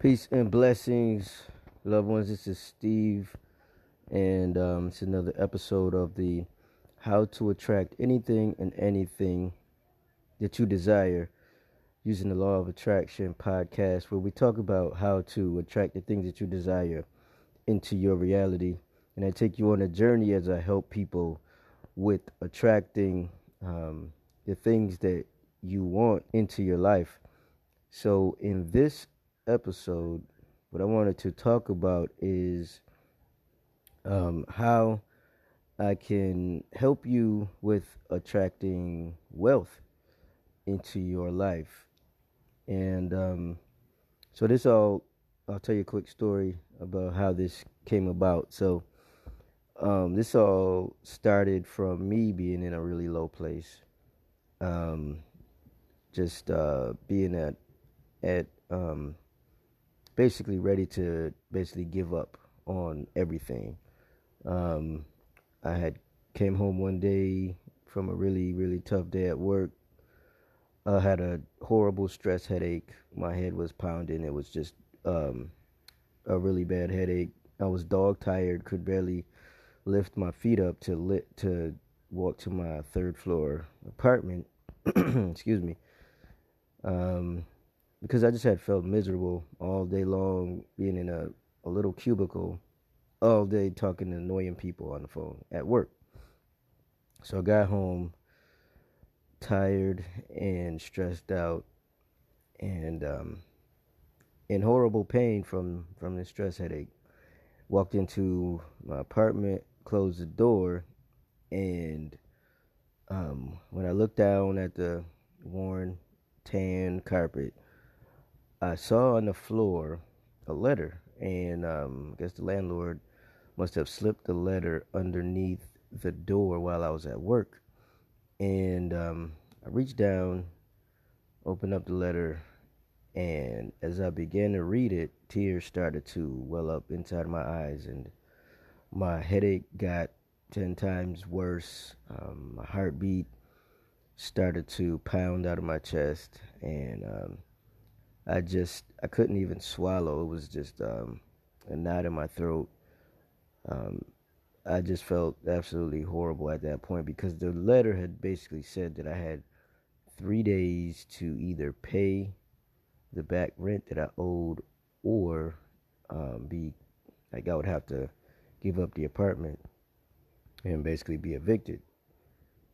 Peace and blessings, loved ones. This is Steve, and um, it's another episode of the How to Attract Anything and Anything That You Desire using the Law of Attraction podcast, where we talk about how to attract the things that you desire into your reality. And I take you on a journey as I help people with attracting um, the things that you want into your life. So, in this episode, what I wanted to talk about is um, how I can help you with attracting wealth into your life. And um, so, this all, I'll tell you a quick story about how this came about. So, um, this all started from me being in a really low place. Um, just uh, being at at um, basically ready to basically give up on everything. Um, I had came home one day from a really really tough day at work. I had a horrible stress headache. My head was pounding. It was just um, a really bad headache. I was dog tired. Could barely lift my feet up to lit to walk to my third floor apartment. Excuse me. Um, because I just had felt miserable all day long, being in a, a little cubicle all day talking to annoying people on the phone at work. So I got home tired and stressed out and um, in horrible pain from, from the stress headache. Walked into my apartment, closed the door, and um, when I looked down at the worn tan carpet, I saw on the floor a letter, and um, I guess the landlord must have slipped the letter underneath the door while I was at work. And um, I reached down, opened up the letter, and as I began to read it, tears started to well up inside my eyes, and my headache got 10 times worse. Um, my heartbeat started to pound out of my chest, and um, I just I couldn't even swallow. It was just um, a knot in my throat. Um, I just felt absolutely horrible at that point because the letter had basically said that I had three days to either pay the back rent that I owed or um, be like I would have to give up the apartment and basically be evicted.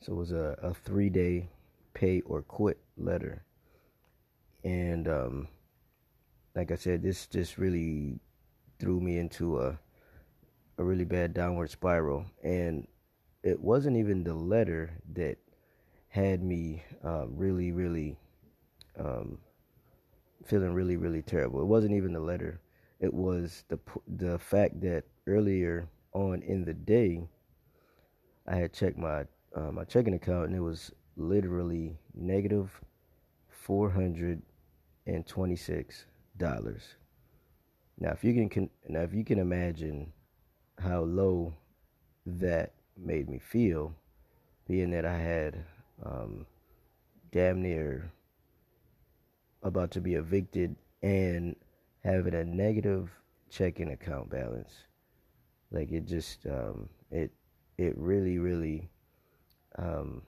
So it was a, a three day pay or quit letter and um, like I said, this just really threw me into a a really bad downward spiral, and it wasn't even the letter that had me uh, really, really um, feeling really, really terrible. It wasn't even the letter. It was the the fact that earlier on in the day, I had checked my uh, my checking account, and it was literally negative four hundred and twenty six dollars. Now, if you can, now if you can imagine how low that made me feel, being that I had um, damn near about to be evicted and having a negative checking account balance, like it just um, it it really really um,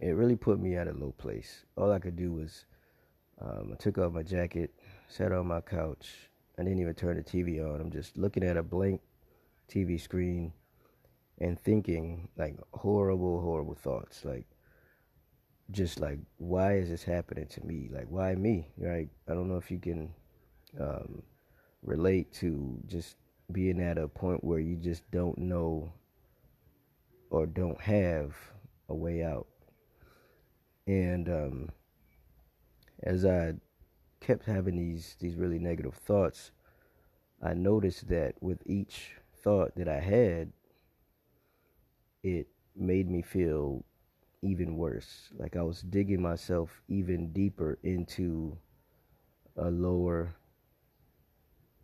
it really put me at a low place. All I could do was um, I took off my jacket, sat on my couch. I didn't even turn the TV on. I'm just looking at a blank TV screen and thinking like horrible, horrible thoughts. Like, just like, why is this happening to me? Like, why me? Right? I don't know if you can um, relate to just being at a point where you just don't know or don't have a way out. And um, as I kept having these these really negative thoughts, I noticed that with each thought that I had, it made me feel even worse. Like I was digging myself even deeper into a lower,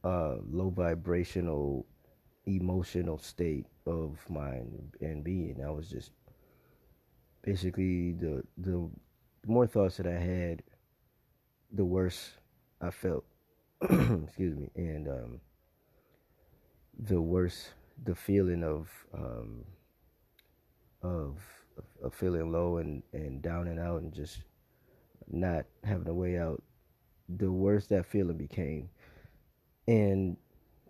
uh, low vibrational, emotional state of mind and being. I was just basically the the more thoughts that I had the worse I felt. Excuse me, and um, the worse the feeling of um, of of feeling low and and down and out and just not having a way out, the worse that feeling became, and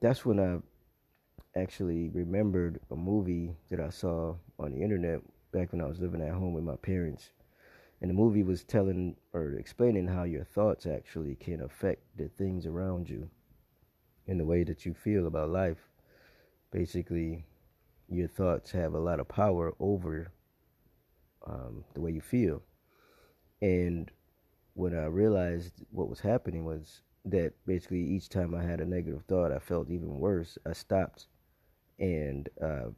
that's when I actually remembered a movie that I saw on the internet back when I was living at home with my parents. And the movie was telling or explaining how your thoughts actually can affect the things around you and the way that you feel about life. Basically, your thoughts have a lot of power over um, the way you feel. And when I realized what was happening was that basically each time I had a negative thought, I felt even worse. I stopped and uh,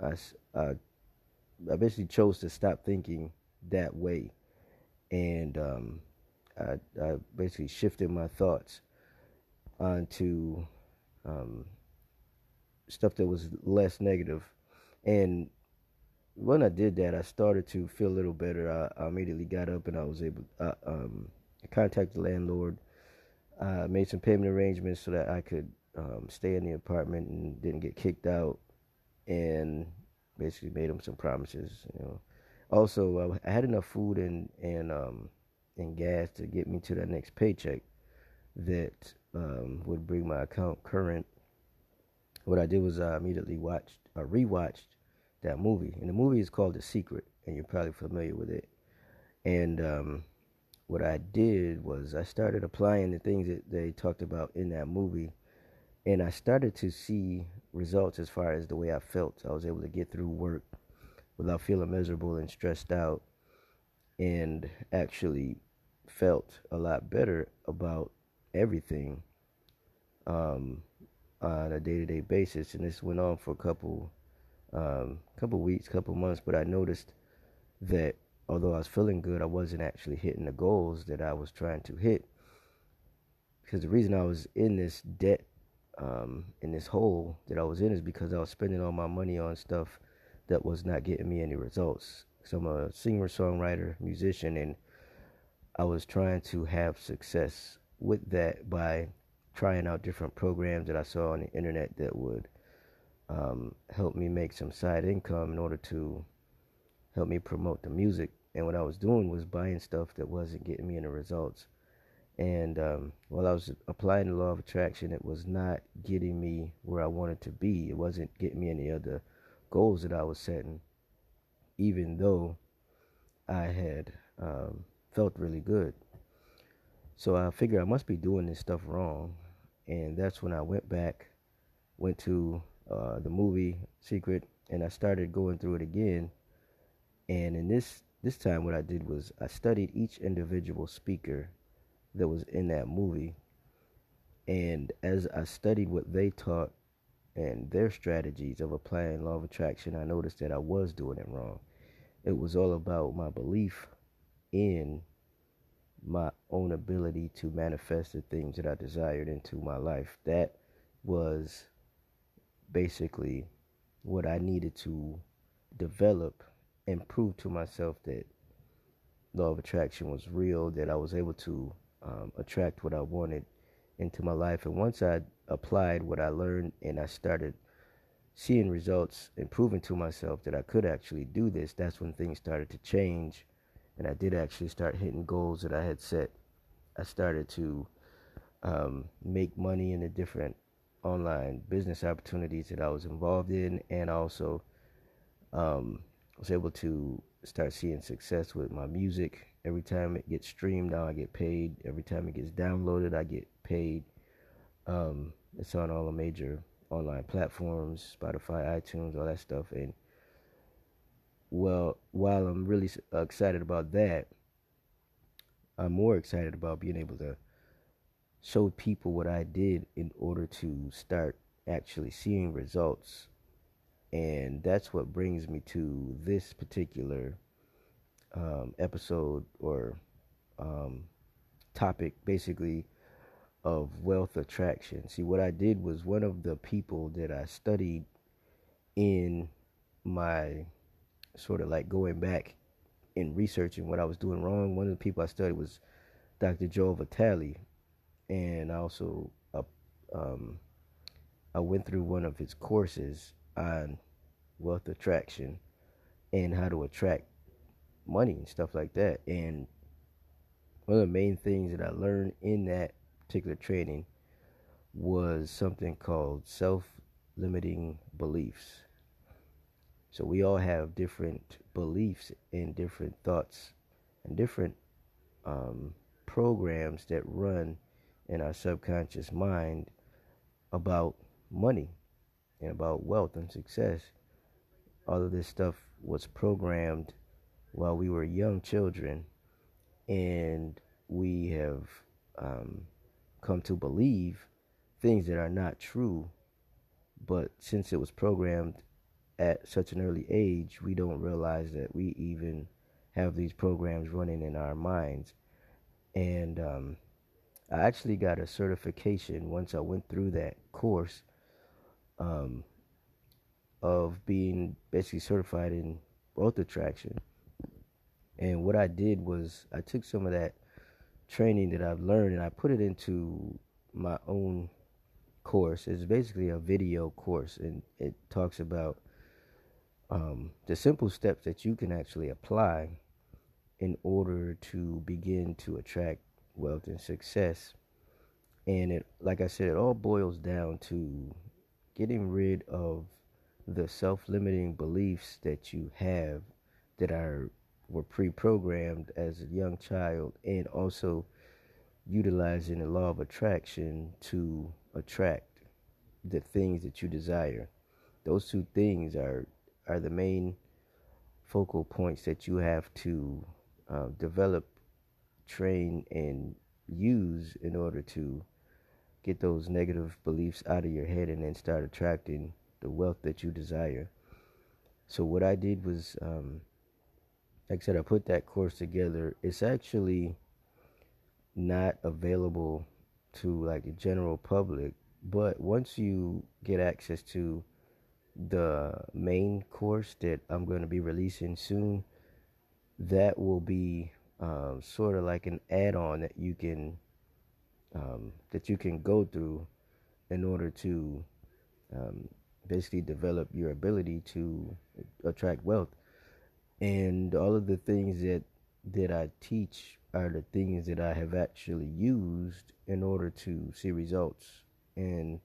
I, I basically chose to stop thinking that way. And um, I, I, basically shifted my thoughts onto um, stuff that was less negative. And when I did that, I started to feel a little better. I, I immediately got up and I was able to uh, um, contact the landlord. I made some payment arrangements so that I could um, stay in the apartment and didn't get kicked out, and basically made him some promises. You know, also I had enough food and and um, and gas to get me to that next paycheck that um, would bring my account current. What I did was I immediately watched, I rewatched that movie, and the movie is called The Secret, and you're probably familiar with it. And um, what I did was I started applying the things that they talked about in that movie, and I started to see results as far as the way I felt. I was able to get through work without feeling miserable and stressed out, and actually felt a lot better about everything um, on a day-to-day basis. And this went on for a couple, um, couple weeks, couple months. But I noticed that although I was feeling good, I wasn't actually hitting the goals that I was trying to hit. Because the reason I was in this debt, um, in this hole that I was in, is because I was spending all my money on stuff that was not getting me any results. So I'm a singer, songwriter, musician, and I was trying to have success with that by trying out different programs that I saw on the internet that would um, help me make some side income in order to help me promote the music. And what I was doing was buying stuff that wasn't getting me any results. And um, while I was applying the law of attraction, it was not getting me where I wanted to be. It wasn't getting me any other goals that I was setting, even though I had um, felt really good. So I figured I must be doing this stuff wrong. And that's when I went back, went to uh, the movie Secret, and I started going through it again. And in this this time, what I did was I studied each individual speaker that was in that movie. And as I studied what they taught and their strategies of applying law of attraction, I noticed that I was doing it wrong. It was all about my belief in my own ability to manifest the things that I desired into my life. That was basically what I needed to develop and prove to myself that law of attraction was real, that I was able to um, attract what I wanted into my life. And once I applied what I learned and I started seeing results and proving to myself that I could actually do this, that's when things started to change and I did actually start hitting goals that I had set. I started to um, make money in the different online business opportunities that I was involved in, and also um, was able to start seeing success with my music. Every time it gets streamed, now I get paid. Every time it gets downloaded, I get paid. Um, it's on all the major online platforms, Spotify, iTunes, all that stuff, and well, while I'm really excited about that, I'm more excited about being able to show people what I did in order to start actually seeing results. And that's what brings me to this particular um, episode or um, topic, basically, of wealth attraction. See, what I did was one of the people that I studied in my sort of like going back and researching what I was doing wrong. One of the people I studied was Dr. Joe Vitale, and I also um, I went through one of his courses on wealth attraction and how to attract money and stuff like that. And one of the main things that I learned in that particular training was something called self limiting beliefs. So we all have different beliefs and different thoughts and different um, programs that run in our subconscious mind about money and about wealth and success. All of this stuff was programmed while we were young children, and we have um, come to believe things that are not true. But since it was programmed at such an early age, we don't realize that we even have these programs running in our minds. And um, I actually got a certification once I went through that course um, of being basically certified in wealth attraction. And what I did was I took some of that training that I've learned and I put it into my own course. It's basically a video course and it talks about um, the simple steps that you can actually apply in order to begin to attract wealth and success. And it, like I said, it all boils down to getting rid of the self-limiting beliefs that you have that are were pre-programmed as a young child and also utilizing the law of attraction to attract the things that you desire those two things are are the main focal points that you have to uh, develop train and use in order to get those negative beliefs out of your head and then start attracting the wealth that you desire. So what I did was, um, like I said, I put that course together. It's actually not available to like the general public, but once you get access to the main course that I'm going to be releasing soon, that will be um, sort of like an add-on that you can um, that you can go through in order to um, basically develop your ability to attract wealth. And all of the things that that I teach are the things that I have actually used in order to see results in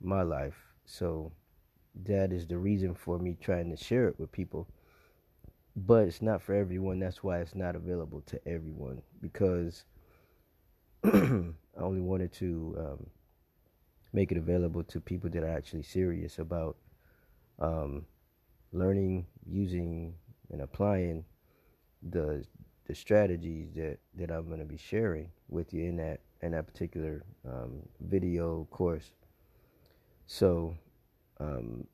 my life. So that is the reason for me trying to share it with people but it's not for everyone. That's why it's not available to everyone because I only wanted to um, make it available to people that are actually serious about um, learning, using, and applying the the strategies that, that I'm going to be sharing with you in that in that particular um, video course. So um,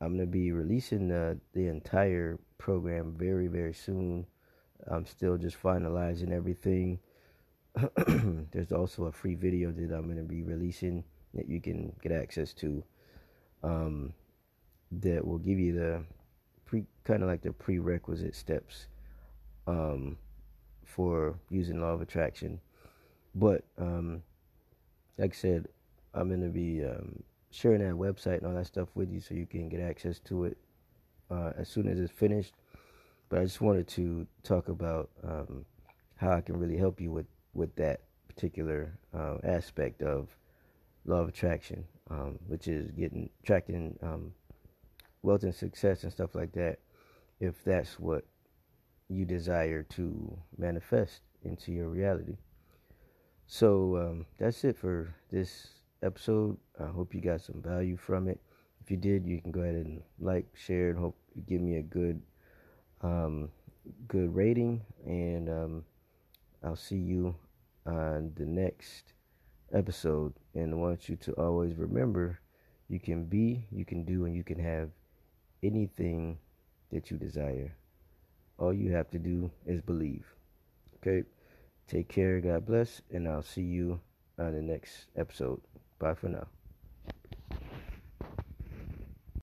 I'm going to be releasing the the entire program very, very soon. I'm still just finalizing everything. There's also a free video that I'm going to be releasing that you can get access to um, that will give you the pre kind of like the prerequisite steps um, for using law of attraction. But um, like I said, I'm to be um, sharing that website and all that stuff with you so you can get access to it uh, as soon as it's finished. But I just wanted to talk about um, how I can really help you with, with that particular uh, aspect of law of attraction, um, which is getting attracting um, wealth and success and stuff like that. If that's what you desire to manifest into your reality. So um, that's it for this episode. I hope you got some value from it. If you did, you can go ahead and like, share, and hope you give me a good, um, good rating. And um, I'll see you on the next episode. And I want you to always remember, you can be, you can do, and you can have anything that you desire. All you have to do is believe. Okay. Take care. God bless. And I'll see you on the next episode. Bye for now.